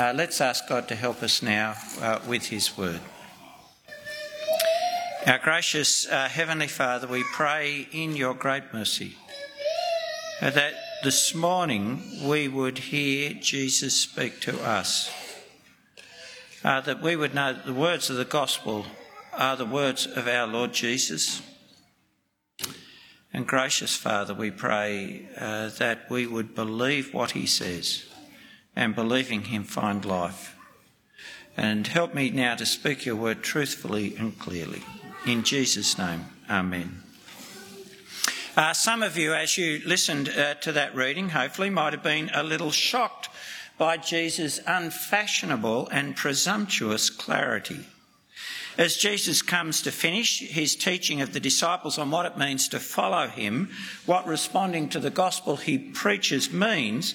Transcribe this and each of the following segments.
Uh, let's ask God to help us now uh, with His word. Our gracious uh, Heavenly Father, we pray in your great mercy uh, that this morning we would hear Jesus speak to us, uh, that we would know that the words of the gospel are the words of our Lord Jesus. And gracious Father, we pray uh, that we would believe what he says and believing him find life. And help me now to speak your word truthfully and clearly. In Jesus' name, Amen. Uh, some of you, as you listened uh, to that reading, hopefully might have been a little shocked by Jesus' unfashionable and presumptuous clarity. As Jesus comes to finish his teaching of the disciples on what it means to follow him, what responding to the gospel he preaches means,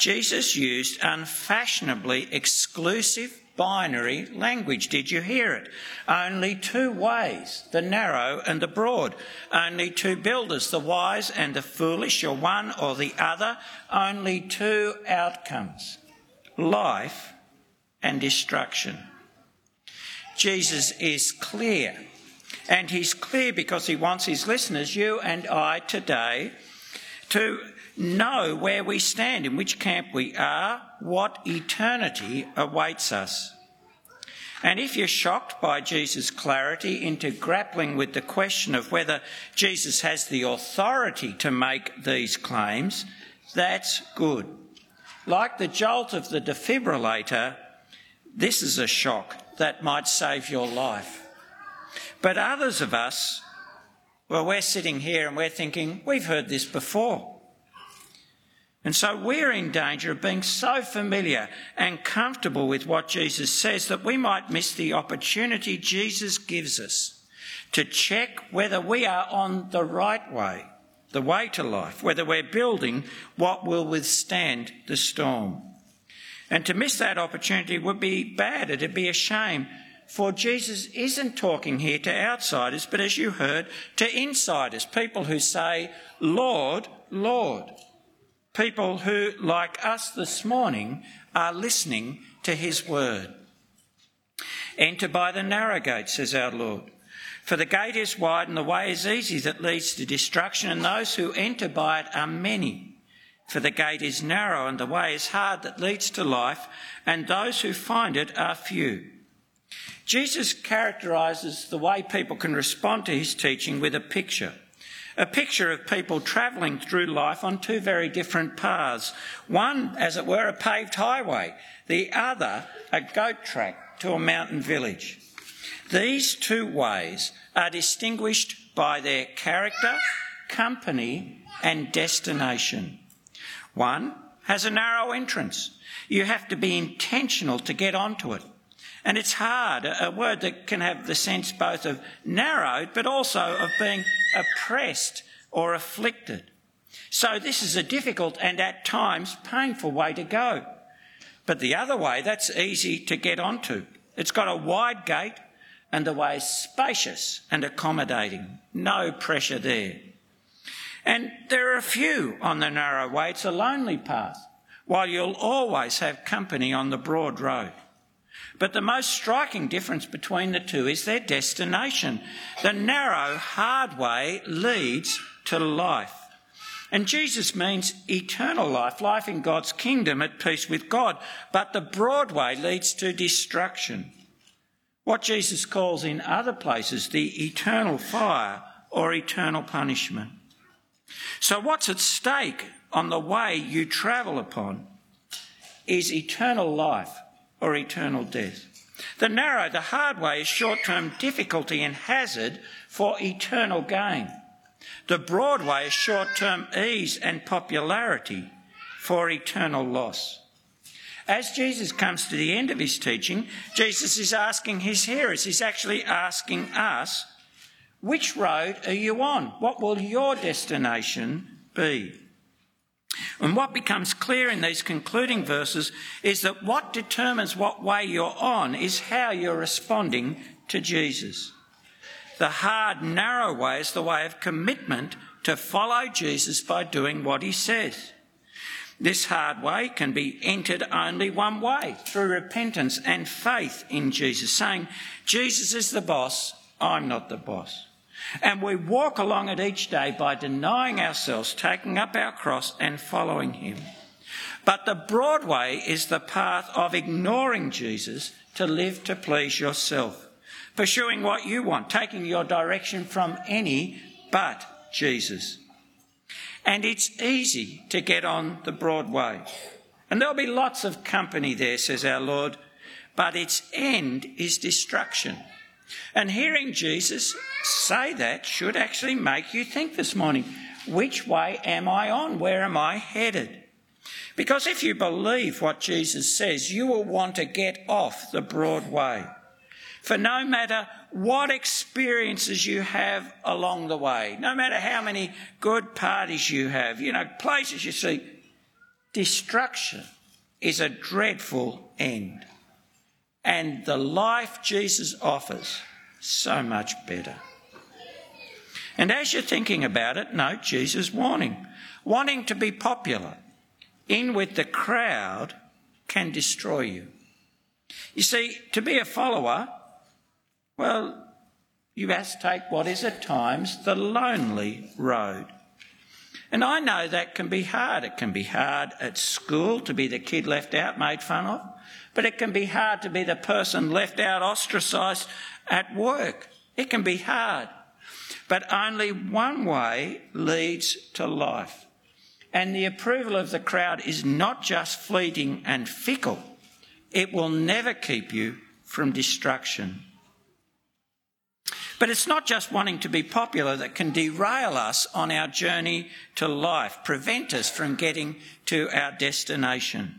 Jesus used unfashionably exclusive binary language. Did you hear it? Only two ways, the narrow and the broad. Only two builders, the wise and the foolish, or one or the other. Only two outcomes life and destruction. Jesus is clear. And he's clear because he wants his listeners, you and I today, to know where we stand, in which camp we are, what eternity awaits us. And if you're shocked by Jesus' clarity into grappling with the question of whether Jesus has the authority to make these claims, that's good. Like the jolt of the defibrillator, this is a shock that might save your life. But others of us, well, we're sitting here and we're thinking, we've heard this before. And so we're in danger of being so familiar and comfortable with what Jesus says that we might miss the opportunity Jesus gives us to check whether we are on the right way, the way to life, whether we're building what will withstand the storm. And to miss that opportunity would be bad, it'd be a shame. For Jesus isn't talking here to outsiders, but as you heard, to insiders, people who say, Lord, Lord. People who, like us this morning, are listening to his word. Enter by the narrow gate, says our Lord. For the gate is wide and the way is easy that leads to destruction, and those who enter by it are many. For the gate is narrow and the way is hard that leads to life, and those who find it are few. Jesus characterises the way people can respond to his teaching with a picture a picture of people travelling through life on two very different paths. One, as it were, a paved highway, the other, a goat track to a mountain village. These two ways are distinguished by their character, company, and destination. One has a narrow entrance. You have to be intentional to get onto it. And it's hard, a word that can have the sense both of narrowed, but also of being oppressed or afflicted. So this is a difficult and at times painful way to go. But the other way, that's easy to get onto. It's got a wide gate and the way is spacious and accommodating. No pressure there. And there are a few on the narrow way. It's a lonely path, while you'll always have company on the broad road. But the most striking difference between the two is their destination. The narrow, hard way leads to life. And Jesus means eternal life, life in God's kingdom at peace with God. But the broad way leads to destruction. What Jesus calls in other places the eternal fire or eternal punishment. So, what's at stake on the way you travel upon is eternal life or eternal death. The narrow, the hard way is short term difficulty and hazard for eternal gain. The broad way is short term ease and popularity for eternal loss. As Jesus comes to the end of his teaching, Jesus is asking his hearers, he's actually asking us, which road are you on? What will your destination be? And what becomes clear in these concluding verses is that what determines what way you're on is how you're responding to Jesus. The hard, narrow way is the way of commitment to follow Jesus by doing what he says. This hard way can be entered only one way through repentance and faith in Jesus, saying, Jesus is the boss, I'm not the boss. And we walk along it each day by denying ourselves, taking up our cross, and following Him. But the broad way is the path of ignoring Jesus to live to please yourself, pursuing what you want, taking your direction from any but Jesus. And it's easy to get on the broad way. And there'll be lots of company there, says our Lord, but its end is destruction. And hearing Jesus say that should actually make you think this morning which way am I on? Where am I headed? Because if you believe what Jesus says, you will want to get off the broad way. For no matter what experiences you have along the way, no matter how many good parties you have, you know, places you see, destruction is a dreadful end. And the life Jesus offers, so much better. And as you're thinking about it, note Jesus' warning. Wanting to be popular in with the crowd can destroy you. You see, to be a follower, well, you must take what is at times the lonely road. And I know that can be hard. It can be hard at school to be the kid left out, made fun of. But it can be hard to be the person left out, ostracised at work. It can be hard. But only one way leads to life. And the approval of the crowd is not just fleeting and fickle, it will never keep you from destruction. But it's not just wanting to be popular that can derail us on our journey to life, prevent us from getting to our destination.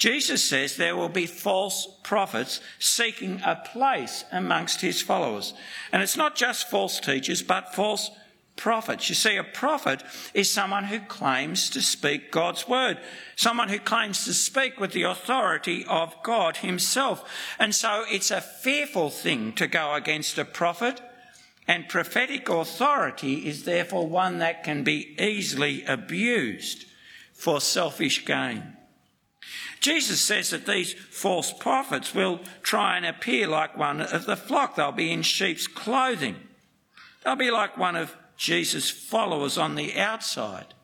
Jesus says there will be false prophets seeking a place amongst his followers. And it's not just false teachers, but false prophets. You see, a prophet is someone who claims to speak God's word, someone who claims to speak with the authority of God himself. And so it's a fearful thing to go against a prophet. And prophetic authority is therefore one that can be easily abused for selfish gain. Jesus says that these false prophets will try and appear like one of the flock. They'll be in sheep's clothing. They'll be like one of Jesus' followers on the outside,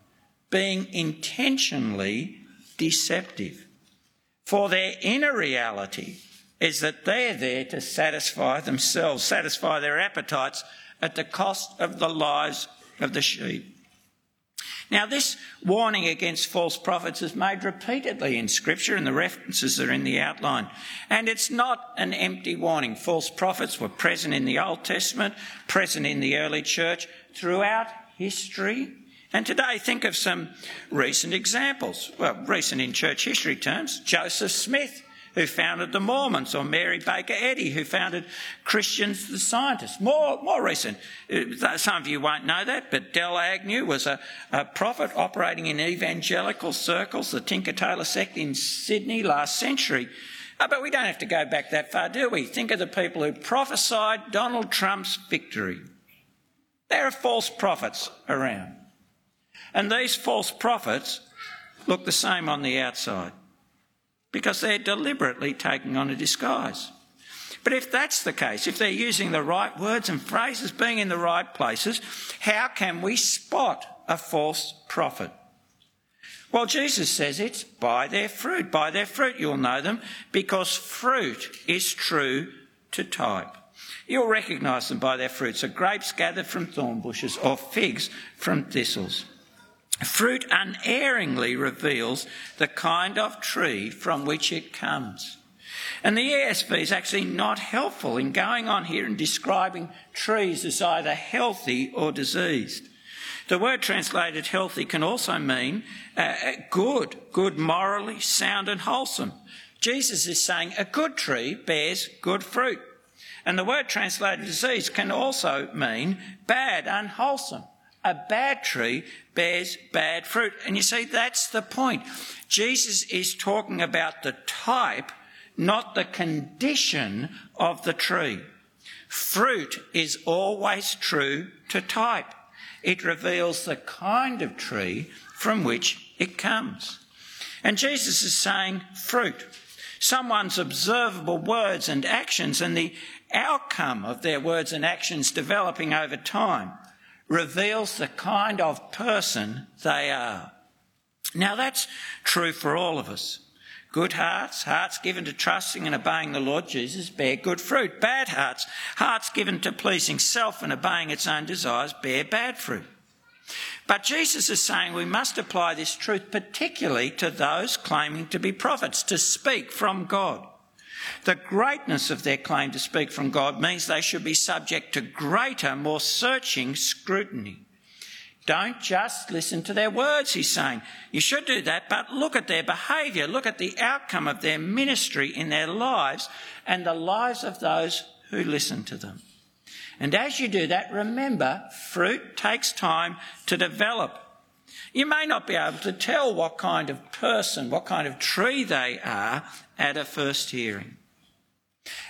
being intentionally deceptive. For their inner reality is that they're there to satisfy themselves, satisfy their appetites at the cost of the lives of the sheep. Now, this warning against false prophets is made repeatedly in Scripture, and the references are in the outline. And it's not an empty warning. False prophets were present in the Old Testament, present in the early church, throughout history. And today, think of some recent examples. Well, recent in church history terms Joseph Smith, who founded the Mormons, or Mary Baker Eddy, who founded Christians the Scientists. More, more recent. Uh, some of you won't know that, but Del Agnew was a, a prophet operating in evangelical circles, the Tinker Tailor sect in Sydney last century. Uh, but we don't have to go back that far, do we? Think of the people who prophesied Donald Trump's victory. There are false prophets around. And these false prophets look the same on the outside because they're deliberately taking on a disguise. But if that's the case, if they're using the right words and phrases, being in the right places, how can we spot a false prophet? Well, Jesus says it's by their fruit. By their fruit you'll know them because fruit is true to type. You'll recognise them by their fruits. Are grapes gathered from thorn bushes or figs from thistles? Fruit unerringly reveals the kind of tree from which it comes. And the ESV is actually not helpful in going on here and describing trees as either healthy or diseased. The word translated healthy can also mean uh, good, good morally, sound and wholesome. Jesus is saying a good tree bears good fruit. And the word translated disease can also mean bad, unwholesome. A bad tree bears bad fruit. And you see, that's the point. Jesus is talking about the type, not the condition of the tree. Fruit is always true to type. It reveals the kind of tree from which it comes. And Jesus is saying fruit. Someone's observable words and actions and the outcome of their words and actions developing over time reveals the kind of person they are. Now that's true for all of us. Good hearts, hearts given to trusting and obeying the Lord Jesus, bear good fruit. Bad hearts, hearts given to pleasing self and obeying its own desires, bear bad fruit. But Jesus is saying we must apply this truth particularly to those claiming to be prophets, to speak from God. The greatness of their claim to speak from God means they should be subject to greater, more searching scrutiny. Don't just listen to their words, he's saying. You should do that, but look at their behaviour, look at the outcome of their ministry in their lives and the lives of those who listen to them. And as you do that, remember, fruit takes time to develop. You may not be able to tell what kind of person, what kind of tree they are at a first hearing.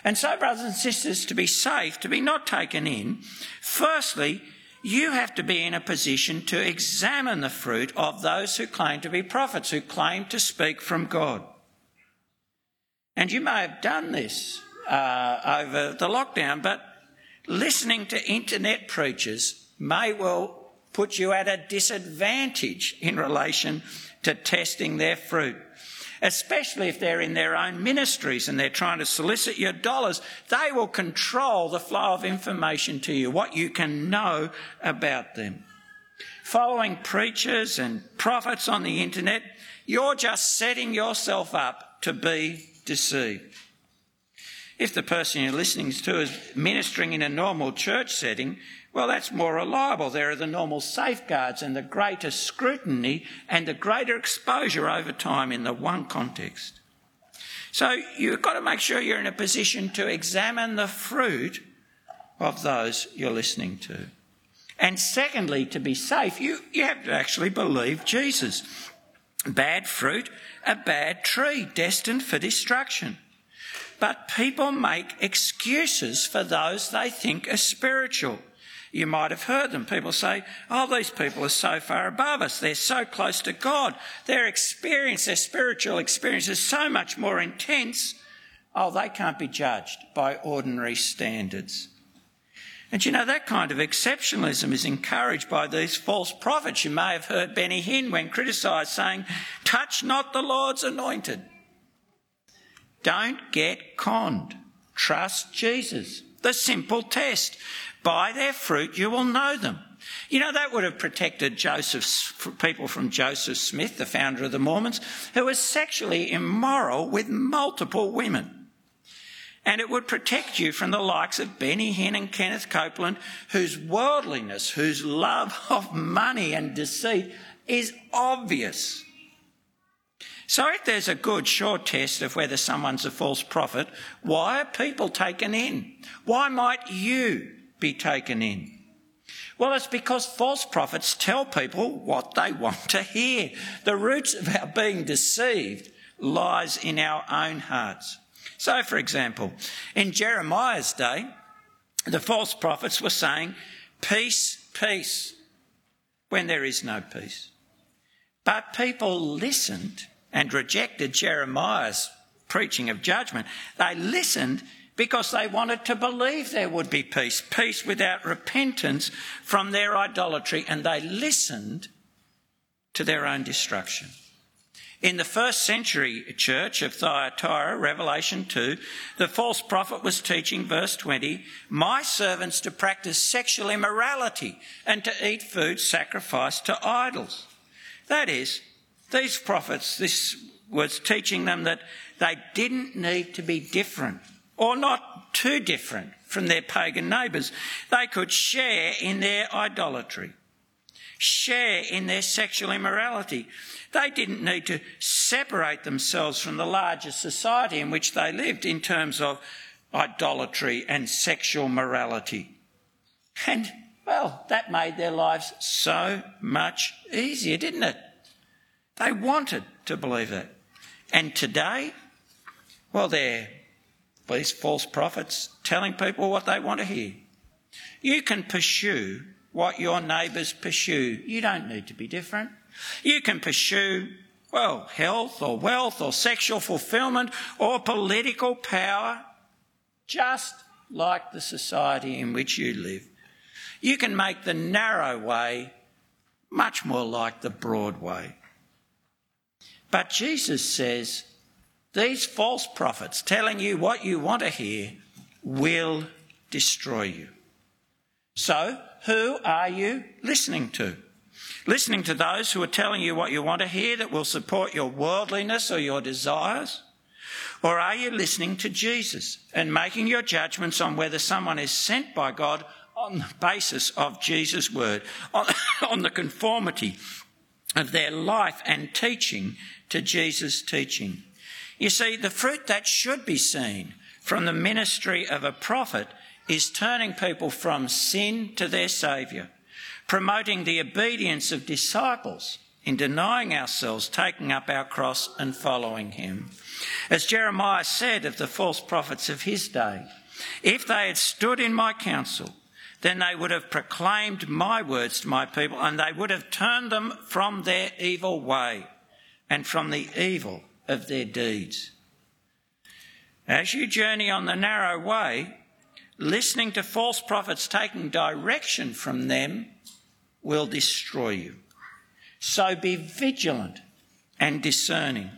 And so, brothers and sisters, to be safe, to be not taken in, firstly, you have to be in a position to examine the fruit of those who claim to be prophets, who claim to speak from God. And you may have done this uh, over the lockdown, but listening to internet preachers may well put you at a disadvantage in relation to testing their fruit especially if they're in their own ministries and they're trying to solicit your dollars, they will control the flow of information to you, what you can know about them. Following preachers and prophets on the internet, you're just setting yourself up to be deceived. If the person you're listening to is ministering in a normal church setting, well, that's more reliable. There are the normal safeguards and the greater scrutiny and the greater exposure over time in the one context. So you've got to make sure you're in a position to examine the fruit of those you're listening to. And secondly, to be safe, you, you have to actually believe Jesus. Bad fruit, a bad tree, destined for destruction. But people make excuses for those they think are spiritual. You might have heard them. People say, oh, these people are so far above us. They're so close to God. Their experience, their spiritual experience is so much more intense. Oh, they can't be judged by ordinary standards. And you know, that kind of exceptionalism is encouraged by these false prophets. You may have heard Benny Hinn when criticised saying, touch not the Lord's anointed. Don't get conned. Trust Jesus. The simple test. By their fruit you will know them. You know, that would have protected Joseph's, people from Joseph Smith, the founder of the Mormons, who was sexually immoral with multiple women. And it would protect you from the likes of Benny Hinn and Kenneth Copeland, whose worldliness, whose love of money and deceit is obvious. So, if there's a good sure test of whether someone's a false prophet, why are people taken in? Why might you be taken in? Well, it's because false prophets tell people what they want to hear. The roots of our being deceived lies in our own hearts. So, for example, in Jeremiah's day, the false prophets were saying, Peace, peace, when there is no peace. But people listened and rejected Jeremiah's preaching of judgment. They listened because they wanted to believe there would be peace, peace without repentance from their idolatry, and they listened to their own destruction. In the first century church of Thyatira, Revelation 2, the false prophet was teaching, verse 20, My servants to practice sexual immorality and to eat food sacrificed to idols. That is, these prophets, this was teaching them that they didn't need to be different or not too different from their pagan neighbours. They could share in their idolatry. share in their sexual immorality. They didn't need to separate themselves from the larger society in which they lived in terms of idolatry and sexual morality. And, well, that made their lives so much easier, didn't it? They wanted to believe it. And today, well, they're these false prophets telling people what they want to hear. You can pursue what your neighbours pursue. You don't need to be different. You can pursue, well, health or wealth or sexual fulfillment or political power, just like the society in which you live. You can make the narrow way much more like the broad way. But Jesus says these false prophets telling you what you want to hear will destroy you. So, who are you listening to? Listening to those who are telling you what you want to hear that will support your worldliness or your desires? Or are you listening to Jesus and making your judgments on whether someone is sent by God on the basis of Jesus' word, on, on the conformity of their life and teaching to Jesus' teaching? You see, the fruit that should be seen from the ministry of a prophet is turning people from sin to their Saviour, promoting the obedience of disciples in denying ourselves, taking up our cross and following Him. As Jeremiah said of the false prophets of his day, if they had stood in my counsel, then they would have proclaimed my words to my people and they would have turned them from their evil way and from the evil of their deeds. As you journey on the narrow way, listening to false prophets taking direction from them will destroy you. So be vigilant and discerning.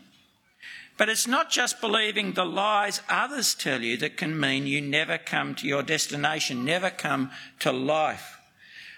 But it's not just believing the lies others tell you that can mean you never come to your destination, never come to life.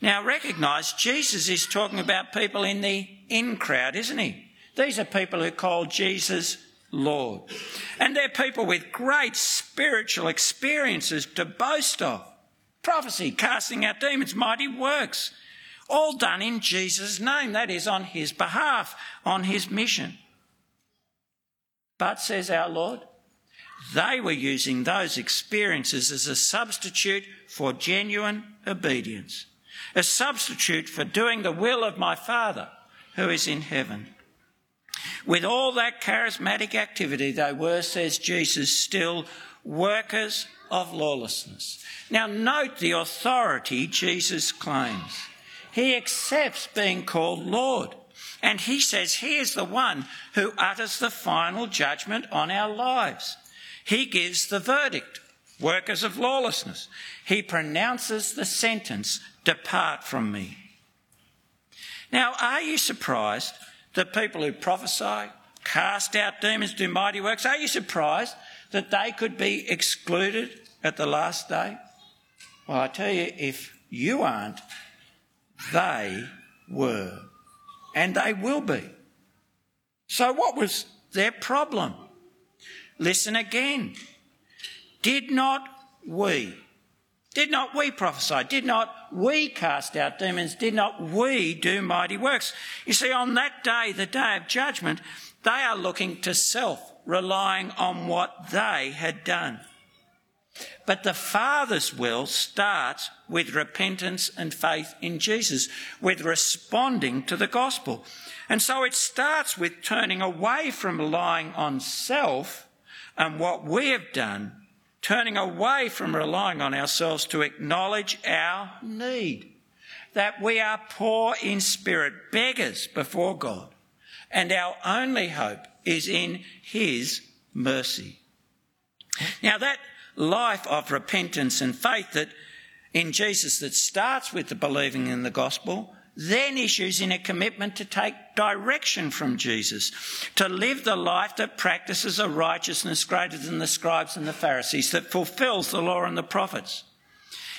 Now recognise Jesus is talking about people in the in crowd, isn't he? These are people who call Jesus Lord. And they're people with great spiritual experiences to boast of. Prophecy, casting out demons, mighty works. All done in Jesus' name. That is on his behalf, on his mission. But, says our Lord, they were using those experiences as a substitute for genuine obedience a substitute for doing the will of my Father who is in heaven. With all that charismatic activity, they were, says Jesus, still workers of lawlessness. Now, note the authority Jesus claims. He accepts being called Lord, and he says he is the one who utters the final judgment on our lives. He gives the verdict workers of lawlessness. He pronounces the sentence Depart from me. Now, are you surprised that people who prophesy, cast out demons, do mighty works, are you surprised that they could be excluded at the last day? Well, I tell you, if you aren't, they were. And they will be. So, what was their problem? Listen again. Did not we did not we prophesy? Did not we cast out demons? Did not we do mighty works? You see, on that day, the day of judgment, they are looking to self, relying on what they had done. But the Father's will starts with repentance and faith in Jesus, with responding to the gospel. And so it starts with turning away from relying on self and what we have done turning away from relying on ourselves to acknowledge our need, that we are poor in spirit, beggars before God, and our only hope is in His mercy. Now, that life of repentance and faith that in Jesus that starts with the believing in the gospel then issues in a commitment to take direction from Jesus, to live the life that practices a righteousness greater than the scribes and the Pharisees, that fulfills the law and the prophets.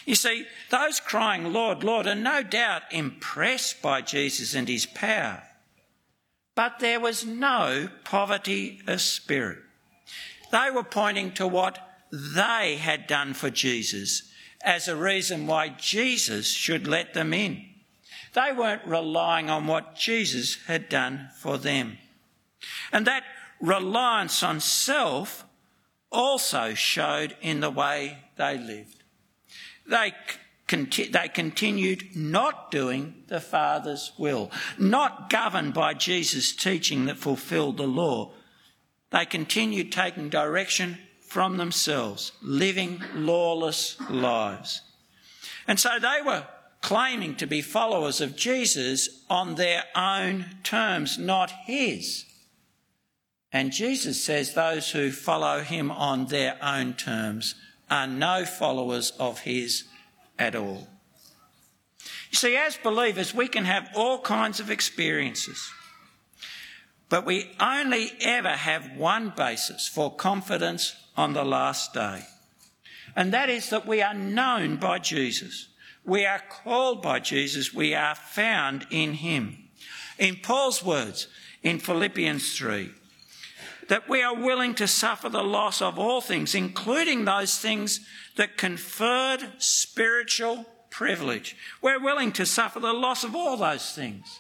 You see, those crying, Lord, Lord, are no doubt impressed by Jesus and his power. But there was no poverty of spirit. They were pointing to what they had done for Jesus as a reason why Jesus should let them in. They weren't relying on what Jesus had done for them. And that reliance on self also showed in the way they lived. They, conti- they continued not doing the Father's will, not governed by Jesus' teaching that fulfilled the law. They continued taking direction from themselves, living lawless lives. And so they were claiming to be followers of Jesus on their own terms, not his. And Jesus says those who follow him on their own terms are no followers of his at all. You see, as believers, we can have all kinds of experiences. But we only ever have one basis for confidence on the last day. And that is that we are known by Jesus. We are called by Jesus. We are found in him. In Paul's words in Philippians 3, that we are willing to suffer the loss of all things, including those things that conferred spiritual privilege. We're willing to suffer the loss of all those things.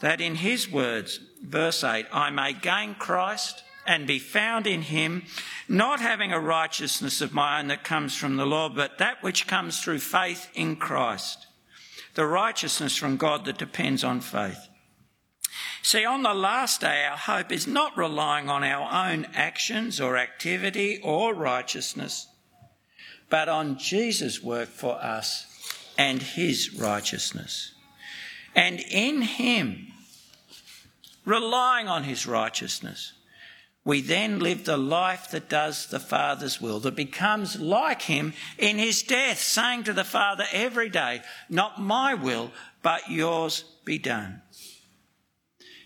That in his words, verse 8, I may gain Christ and be found in him, not having a righteousness of my own that comes from the law, but that which comes through faith in Christ, the righteousness from God that depends on faith. See, on the last day, our hope is not relying on our own actions or activity or righteousness, but on Jesus' work for us and his righteousness. And in him, relying on his righteousness, we then live the life that does the Father's will, that becomes like him in his death, saying to the Father every day, Not my will, but yours be done.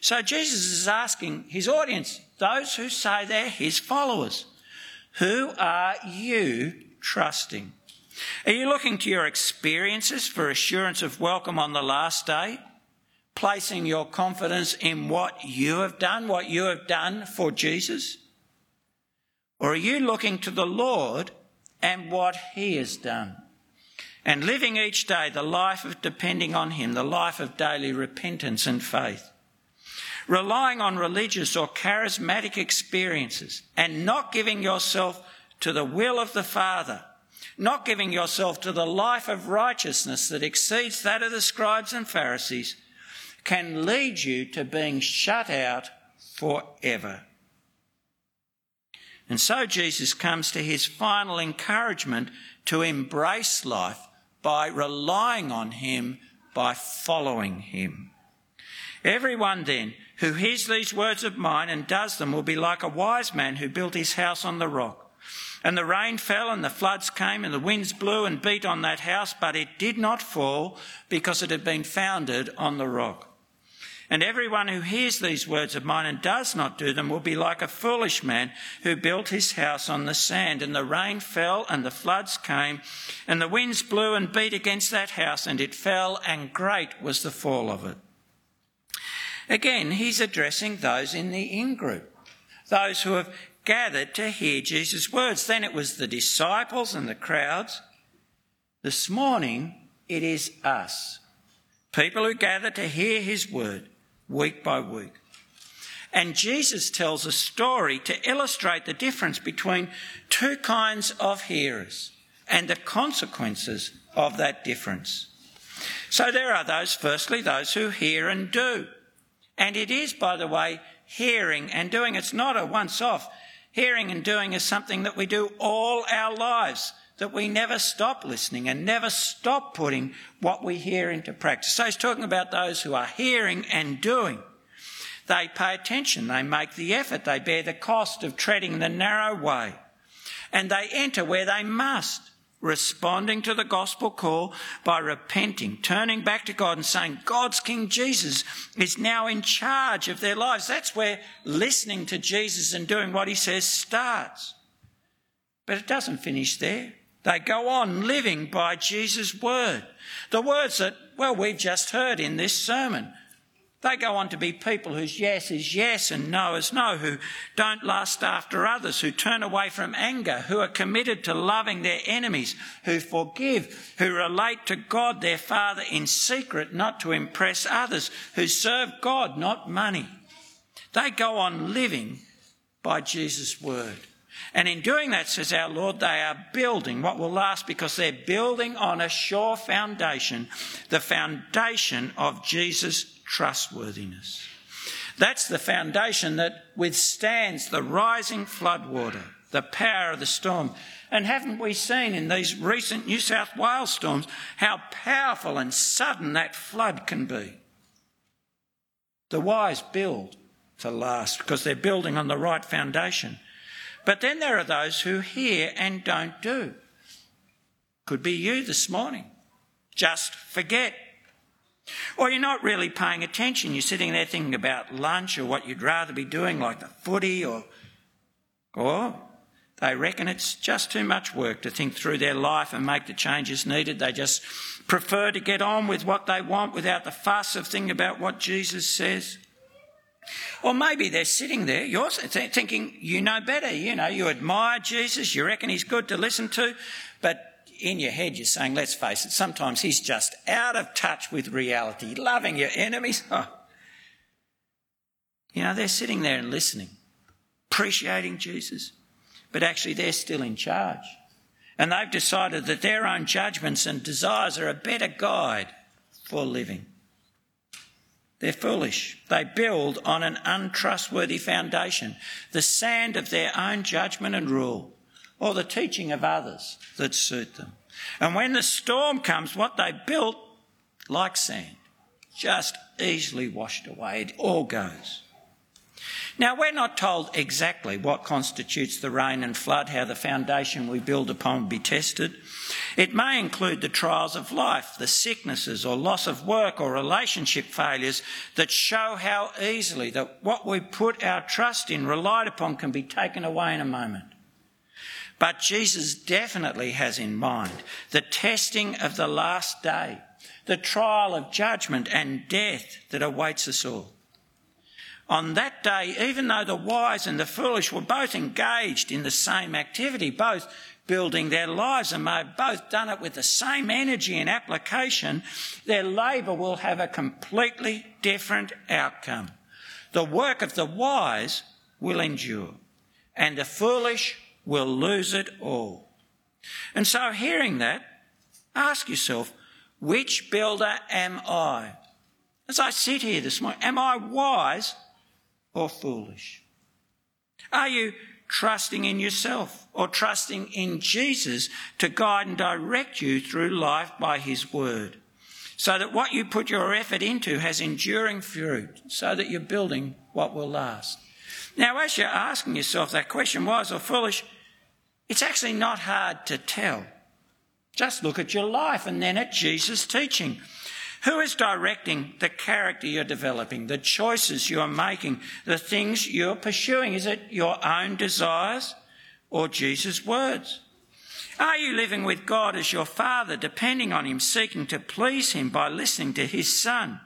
So Jesus is asking his audience, those who say they're his followers, who are you trusting? Are you looking to your experiences for assurance of welcome on the last day? Placing your confidence in what you have done, what you have done for Jesus? Or are you looking to the Lord and what He has done? And living each day the life of depending on Him, the life of daily repentance and faith. Relying on religious or charismatic experiences and not giving yourself to the will of the Father, not giving yourself to the life of righteousness that exceeds that of the scribes and Pharisees, can lead you to being shut out forever. And so Jesus comes to his final encouragement to embrace life by relying on him, by following him. Everyone then who hears these words of mine and does them will be like a wise man who built his house on the rock. And the rain fell and the floods came and the winds blew and beat on that house, but it did not fall because it had been founded on the rock. And everyone who hears these words of mine and does not do them will be like a foolish man who built his house on the sand. And the rain fell and the floods came and the winds blew and beat against that house and it fell and great was the fall of it. Again, he's addressing those in the in group, those who have gathered to hear Jesus' words. Then it was the disciples and the crowds. This morning, it is us, people who gather to hear his word week by week. And Jesus tells a story to illustrate the difference between two kinds of hearers and the consequences of that difference. So there are those, firstly, those who hear and do. And it is, by the way, hearing and doing. It's not a once off. Hearing and doing is something that we do all our lives that we never stop listening and never stop putting what we hear into practice. So he's talking about those who are hearing and doing. They pay attention, they make the effort, they bear the cost of treading the narrow way, and they enter where they must, responding to the gospel call by repenting, turning back to God and saying, God's King Jesus is now in charge of their lives. That's where listening to Jesus and doing what he says starts. But it doesn't finish there. They go on living by Jesus' word. The words that, well, we've just heard in this sermon. They go on to be people whose yes is yes and no is no, who don't lust after others, who turn away from anger, who are committed to loving their enemies, who forgive, who relate to God their Father in secret, not to impress others, who serve God, not money. They go on living by Jesus' word. And in doing that, says our Lord, they are building what will last because they're building on a sure foundation, the foundation of Jesus' trustworthiness. That's the foundation that withstands the rising floodwater, the power of the storm. And haven't we seen in these recent New South Wales storms how powerful and sudden that flood can be? The wise build to last because they're building on the right foundation. But then there are those who hear and don't do. Could be you this morning. Just forget. Or you're not really paying attention. You're sitting there thinking about lunch or what you'd rather be doing, like the footy, or, or they reckon it's just too much work to think through their life and make the changes needed. They just prefer to get on with what they want without the fuss of thinking about what Jesus says. Or maybe they're sitting there, you're thinking you know better, you know, you admire Jesus, you reckon he's good to listen to, but in your head you're saying, let's face it, sometimes he's just out of touch with reality, loving your enemies. Oh. You know, they're sitting there and listening, appreciating Jesus, but actually they're still in charge. And they've decided that their own judgments and desires are a better guide for living. They're foolish. They build on an untrustworthy foundation, the sand of their own judgment and rule, or the teaching of others that suit them. And when the storm comes, what they built, like sand, just easily washed away. It all goes. Now, we're not told exactly what constitutes the rain and flood, how the foundation we build upon will be tested. It may include the trials of life, the sicknesses or loss of work or relationship failures that show how easily that what we put our trust in, relied upon, can be taken away in a moment. But Jesus definitely has in mind the testing of the last day, the trial of judgment and death that awaits us all. On that day, even though the wise and the foolish were both engaged in the same activity, both building their lives and they've both done it with the same energy and application, their labour will have a completely different outcome. The work of the wise will endure, and the foolish will lose it all. And so, hearing that, ask yourself, which builder am I? As I sit here this morning, am I wise or foolish? Are you trusting in yourself or trusting in Jesus to guide and direct you through life by his word? So that what you put your effort into has enduring fruit, so that you're building what will last. Now, as you're asking yourself that question, wise or foolish, it's actually not hard to tell. Just look at your life and then at Jesus' teaching. Who is directing the character you're developing, the choices you're making, the things you're pursuing? Is it your own desires or Jesus' words? Are you living with God as your Father, depending on Him, seeking to please Him by listening to His Son?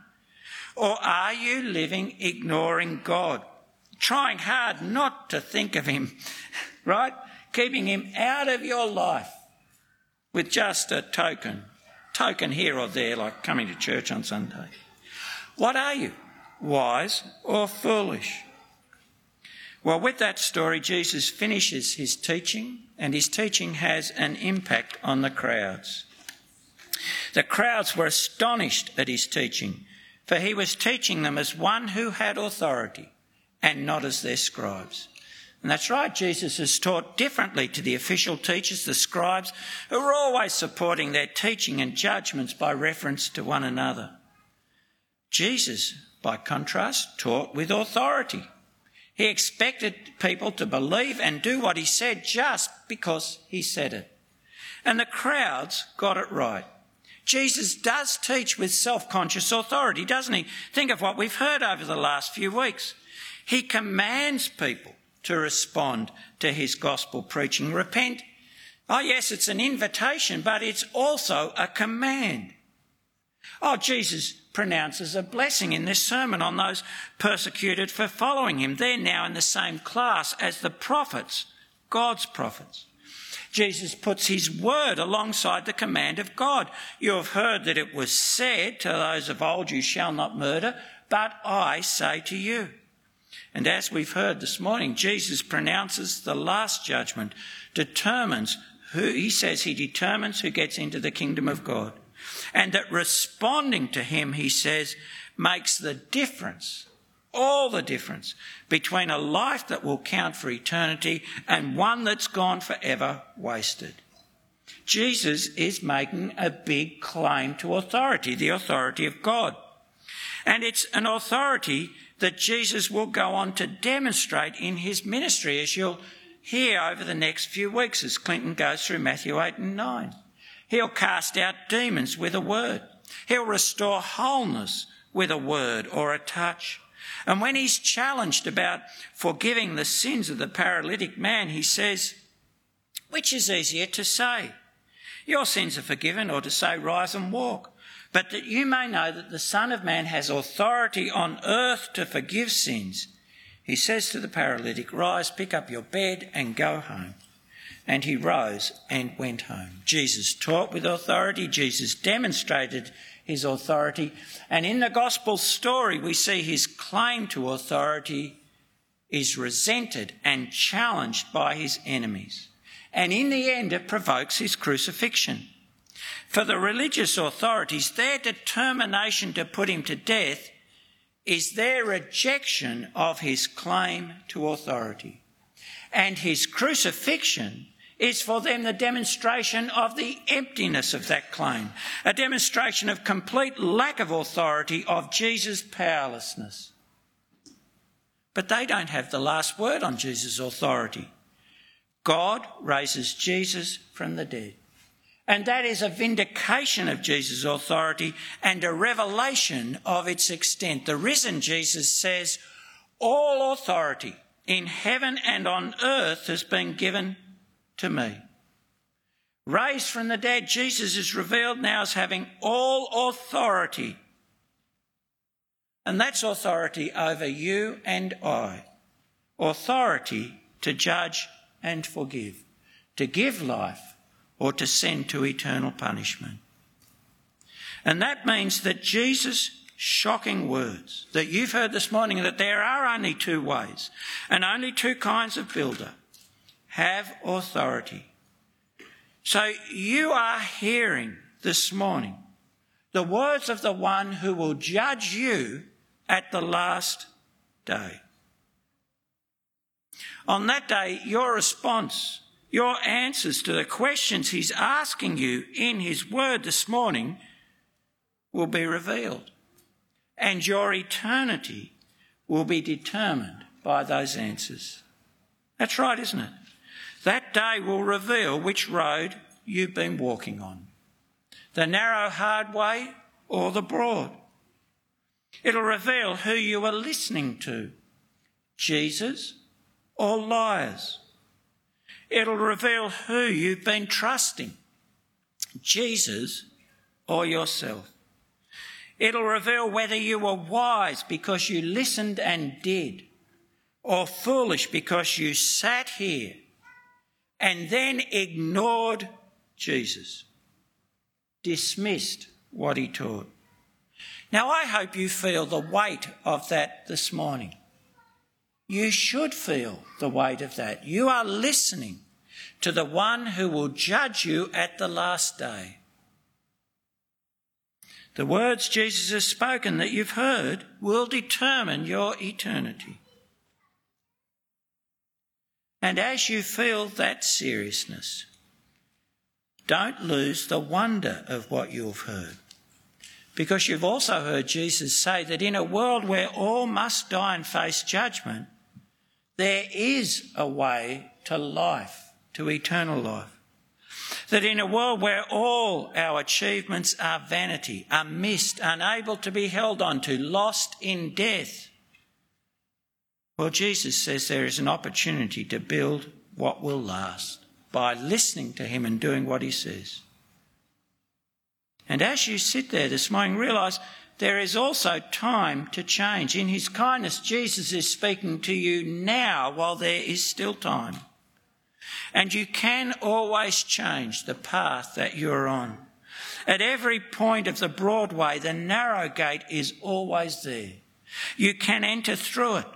Or are you living ignoring God, trying hard not to think of Him, right? Keeping Him out of your life with just a token token here or there, like coming to church on Sunday. What are you, wise or foolish? Well, with that story, Jesus finishes his teaching, and his teaching has an impact on the crowds. The crowds were astonished at his teaching, for he was teaching them as one who had authority and not as their scribes. And that's right, Jesus is taught differently to the official teachers, the scribes, who are always supporting their teaching and judgments by reference to one another. Jesus, by contrast, taught with authority. He expected people to believe and do what he said just because he said it. And the crowds got it right. Jesus does teach with self conscious authority, doesn't he? Think of what we've heard over the last few weeks. He commands people to respond to his gospel preaching. Repent. Oh, yes, it's an invitation, but it's also a command. Oh, Jesus pronounces a blessing in this sermon on those persecuted for following him. They're now in the same class as the prophets, God's prophets. Jesus puts his word alongside the command of God. You have heard that it was said to those of old, You shall not murder, but I say to you. And as we've heard this morning, Jesus pronounces the last judgment, determines who, he says he determines who gets into the kingdom of God. And that responding to him, he says, makes the difference all the difference between a life that will count for eternity and one that's gone forever wasted. Jesus is making a big claim to authority, the authority of God. And it's an authority that Jesus will go on to demonstrate in his ministry, as you'll hear over the next few weeks as Clinton goes through Matthew 8 and 9. He'll cast out demons with a word. He'll restore wholeness with a word or a touch. And when he's challenged about forgiving the sins of the paralytic man, he says, Which is easier to say? Your sins are forgiven, or to say, Rise and walk. But that you may know that the Son of Man has authority on earth to forgive sins. He says to the paralytic, Rise, pick up your bed, and go home. And he rose and went home. Jesus taught with authority. Jesus demonstrated his authority. And in the gospel story, we see his claim to authority is resented and challenged by his enemies. And in the end, it provokes his crucifixion. For the religious authorities, their determination to put him to death is their rejection of his claim to authority. And his crucifixion is for them the demonstration of the emptiness of that claim, a demonstration of complete lack of authority of Jesus' powerlessness. But they don't have the last word on Jesus' authority. God raises Jesus from the dead. And that is a vindication of Jesus' authority and a revelation of its extent. The risen Jesus says, All authority in heaven and on earth has been given to me. Raised from the dead, Jesus is revealed now as having all authority. And that's authority over you and I. Authority to judge and forgive, to give life or to send to eternal punishment. And that means that Jesus' shocking words that you've heard this morning that there are only two ways and only two kinds of builder have authority. So you are hearing this morning the words of the one who will judge you at the last day. On that day, your response, your answers to the questions he's asking you in his word this morning will be revealed. And your eternity will be determined by those answers. That's right, isn't it? That day will reveal which road you've been walking on the narrow, hard way or the broad. It'll reveal who you are listening to Jesus or liars. It'll reveal who you've been trusting Jesus or yourself. It'll reveal whether you were wise because you listened and did, or foolish because you sat here and then ignored Jesus, dismissed what he taught. Now, I hope you feel the weight of that this morning. You should feel the weight of that. You are listening to the one who will judge you at the last day. The words Jesus has spoken that you've heard will determine your eternity. And as you feel that seriousness, don't lose the wonder of what you've heard. Because you've also heard Jesus say that in a world where all must die and face judgment, there is a way to life, to eternal life. That in a world where all our achievements are vanity, are missed, unable to be held on to, lost in death, well, Jesus says there is an opportunity to build what will last by listening to Him and doing what He says. And as you sit there this morning, realise there is also time to change. In His kindness, Jesus is speaking to you now while there is still time. And you can always change the path that you're on. At every point of the Broadway, the narrow gate is always there. You can enter through it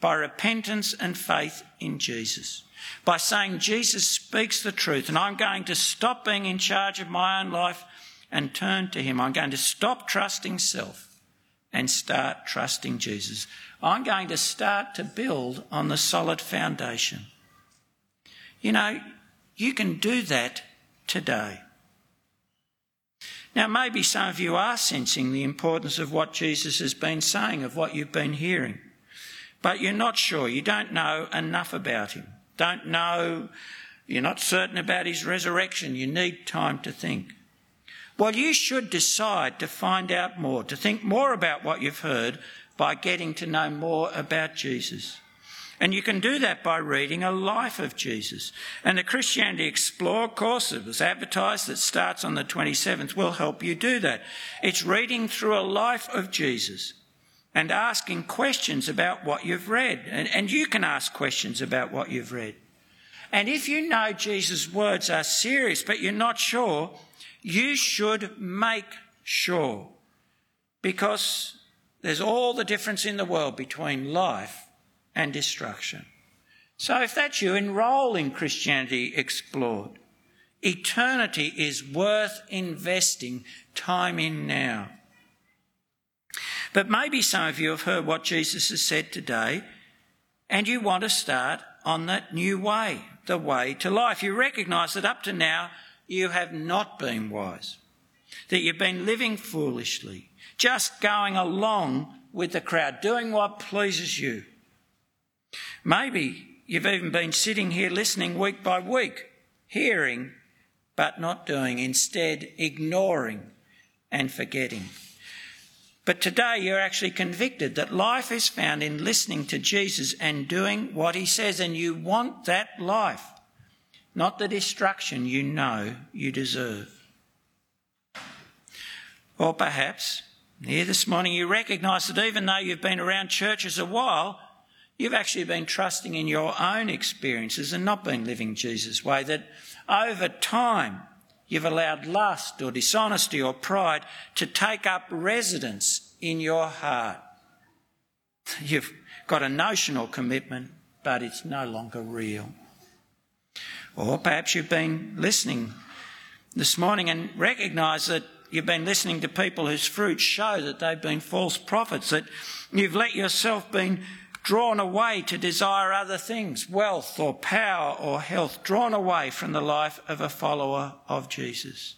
by repentance and faith in Jesus. By saying, Jesus speaks the truth, and I'm going to stop being in charge of my own life and turn to Him. I'm going to stop trusting self and start trusting Jesus. I'm going to start to build on the solid foundation. You know, you can do that today. Now, maybe some of you are sensing the importance of what Jesus has been saying, of what you've been hearing, but you're not sure. You don't know enough about him. Don't know, you're not certain about his resurrection. You need time to think. Well, you should decide to find out more, to think more about what you've heard by getting to know more about Jesus. And you can do that by reading a life of Jesus. And the Christianity Explored course that was advertised that starts on the 27th will help you do that. It's reading through a life of Jesus and asking questions about what you've read. And, and you can ask questions about what you've read. And if you know Jesus' words are serious, but you're not sure, you should make sure. Because there's all the difference in the world between life and destruction. So if that's you, enroll in Christianity Explored. Eternity is worth investing time in now. But maybe some of you have heard what Jesus has said today and you want to start on that new way, the way to life. You recognise that up to now you have not been wise, that you've been living foolishly, just going along with the crowd, doing what pleases you. Maybe you've even been sitting here listening week by week, hearing but not doing, instead ignoring and forgetting. But today you're actually convicted that life is found in listening to Jesus and doing what he says, and you want that life, not the destruction you know you deserve. Or perhaps here this morning you recognise that even though you've been around churches a while, You've actually been trusting in your own experiences and not been living Jesus' way, that over time you've allowed lust or dishonesty or pride to take up residence in your heart. You've got a notional commitment, but it's no longer real. Or perhaps you've been listening this morning and recognise that you've been listening to people whose fruits show that they've been false prophets, that you've let yourself been drawn away to desire other things, wealth or power or health, drawn away from the life of a follower of Jesus.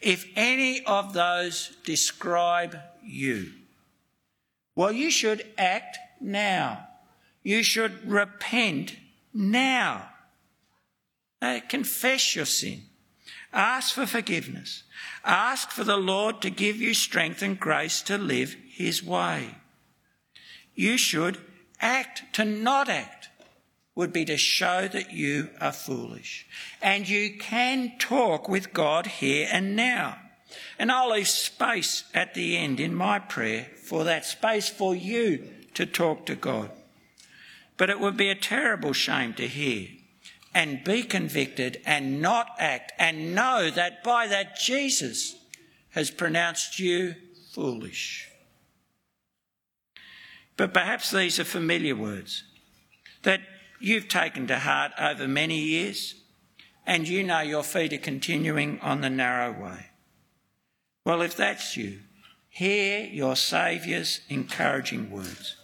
If any of those describe you, well, you should act now. You should repent now. Uh, confess your sin. Ask for forgiveness. Ask for the Lord to give you strength and grace to live His way you should act. To not act would be to show that you are foolish. And you can talk with God here and now. And I'll leave space at the end in my prayer for that space for you to talk to God. But it would be a terrible shame to hear and be convicted and not act and know that by that Jesus has pronounced you foolish. But perhaps these are familiar words that you've taken to heart over many years, and you know your feet are continuing on the narrow way. Well, if that's you, hear your Saviour's encouraging words.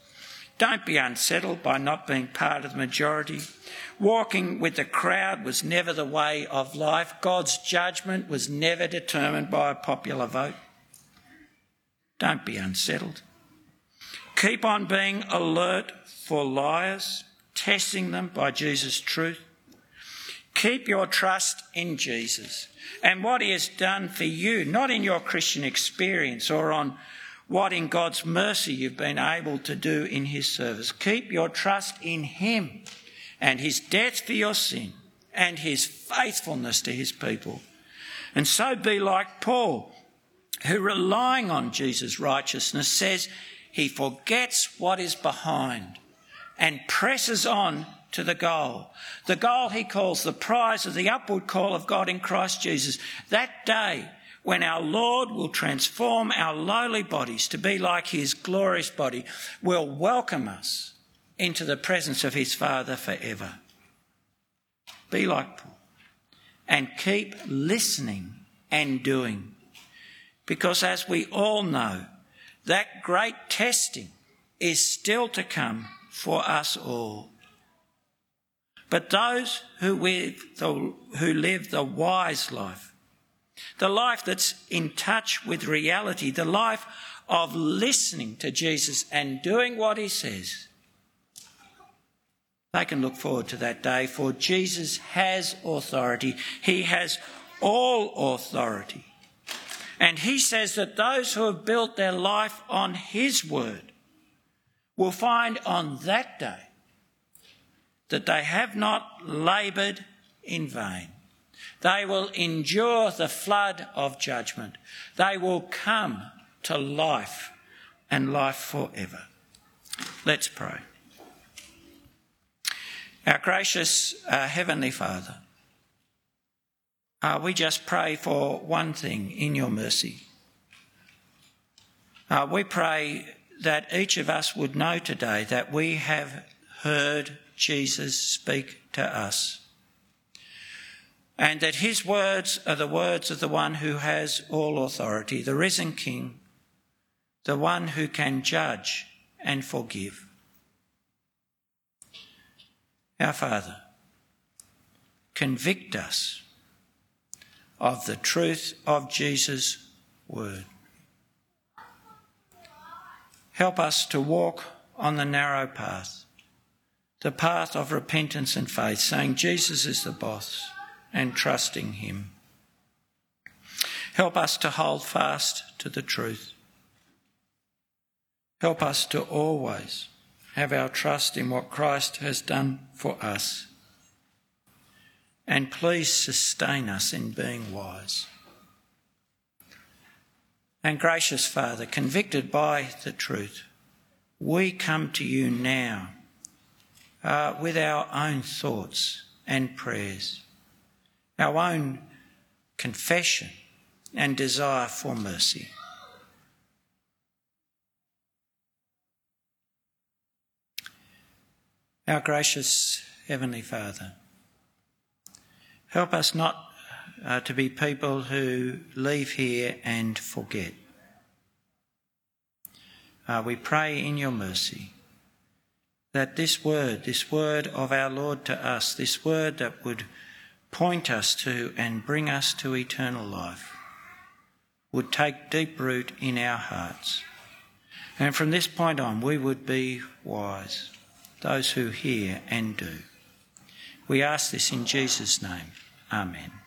Don't be unsettled by not being part of the majority. Walking with the crowd was never the way of life. God's judgment was never determined by a popular vote. Don't be unsettled. Keep on being alert for liars, testing them by Jesus' truth. Keep your trust in Jesus and what he has done for you, not in your Christian experience or on what in God's mercy you've been able to do in his service. Keep your trust in him and his death for your sin and his faithfulness to his people. And so be like Paul, who relying on Jesus' righteousness says he forgets what is behind and presses on to the goal. The goal he calls the prize of the upward call of God in Christ Jesus. That day when our Lord will transform our lowly bodies to be like his glorious body, will welcome us into the presence of his Father forever. Be like Paul and keep listening and doing. Because as we all know, that great testing is still to come for us all. But those who live the, who live the wise life, the life that's in touch with reality, the life of listening to Jesus and doing what he says, they can look forward to that day, for Jesus has authority. He has all authority. And he says that those who have built their life on his word will find on that day that they have not laboured in vain. They will endure the flood of judgment. They will come to life and life forever. Let's pray. Our gracious uh, Heavenly Father, uh, we just pray for one thing in your mercy. Uh, we pray that each of us would know today that we have heard Jesus speak to us. And that his words are the words of the one who has all authority, the risen King, the one who can judge and forgive. Our Father, convict us of the truth of Jesus' word. Help us to walk on the narrow path, the path of repentance and faith, saying Jesus is the boss and trusting him. Help us to hold fast to the truth. Help us to always have our trust in what Christ has done for us. And please sustain us in being wise. And gracious Father, convicted by the truth, we come to you now uh, with our own thoughts and prayers, our own confession and desire for mercy. Our gracious Heavenly Father, help us not uh, to be people who leave here and forget. Uh, we pray in your mercy that this word, this word of our Lord to us, this word that would point us to and bring us to eternal life, would take deep root in our hearts. And from this point on, we would be wise those who hear and do. We ask this in Jesus' name. Amen.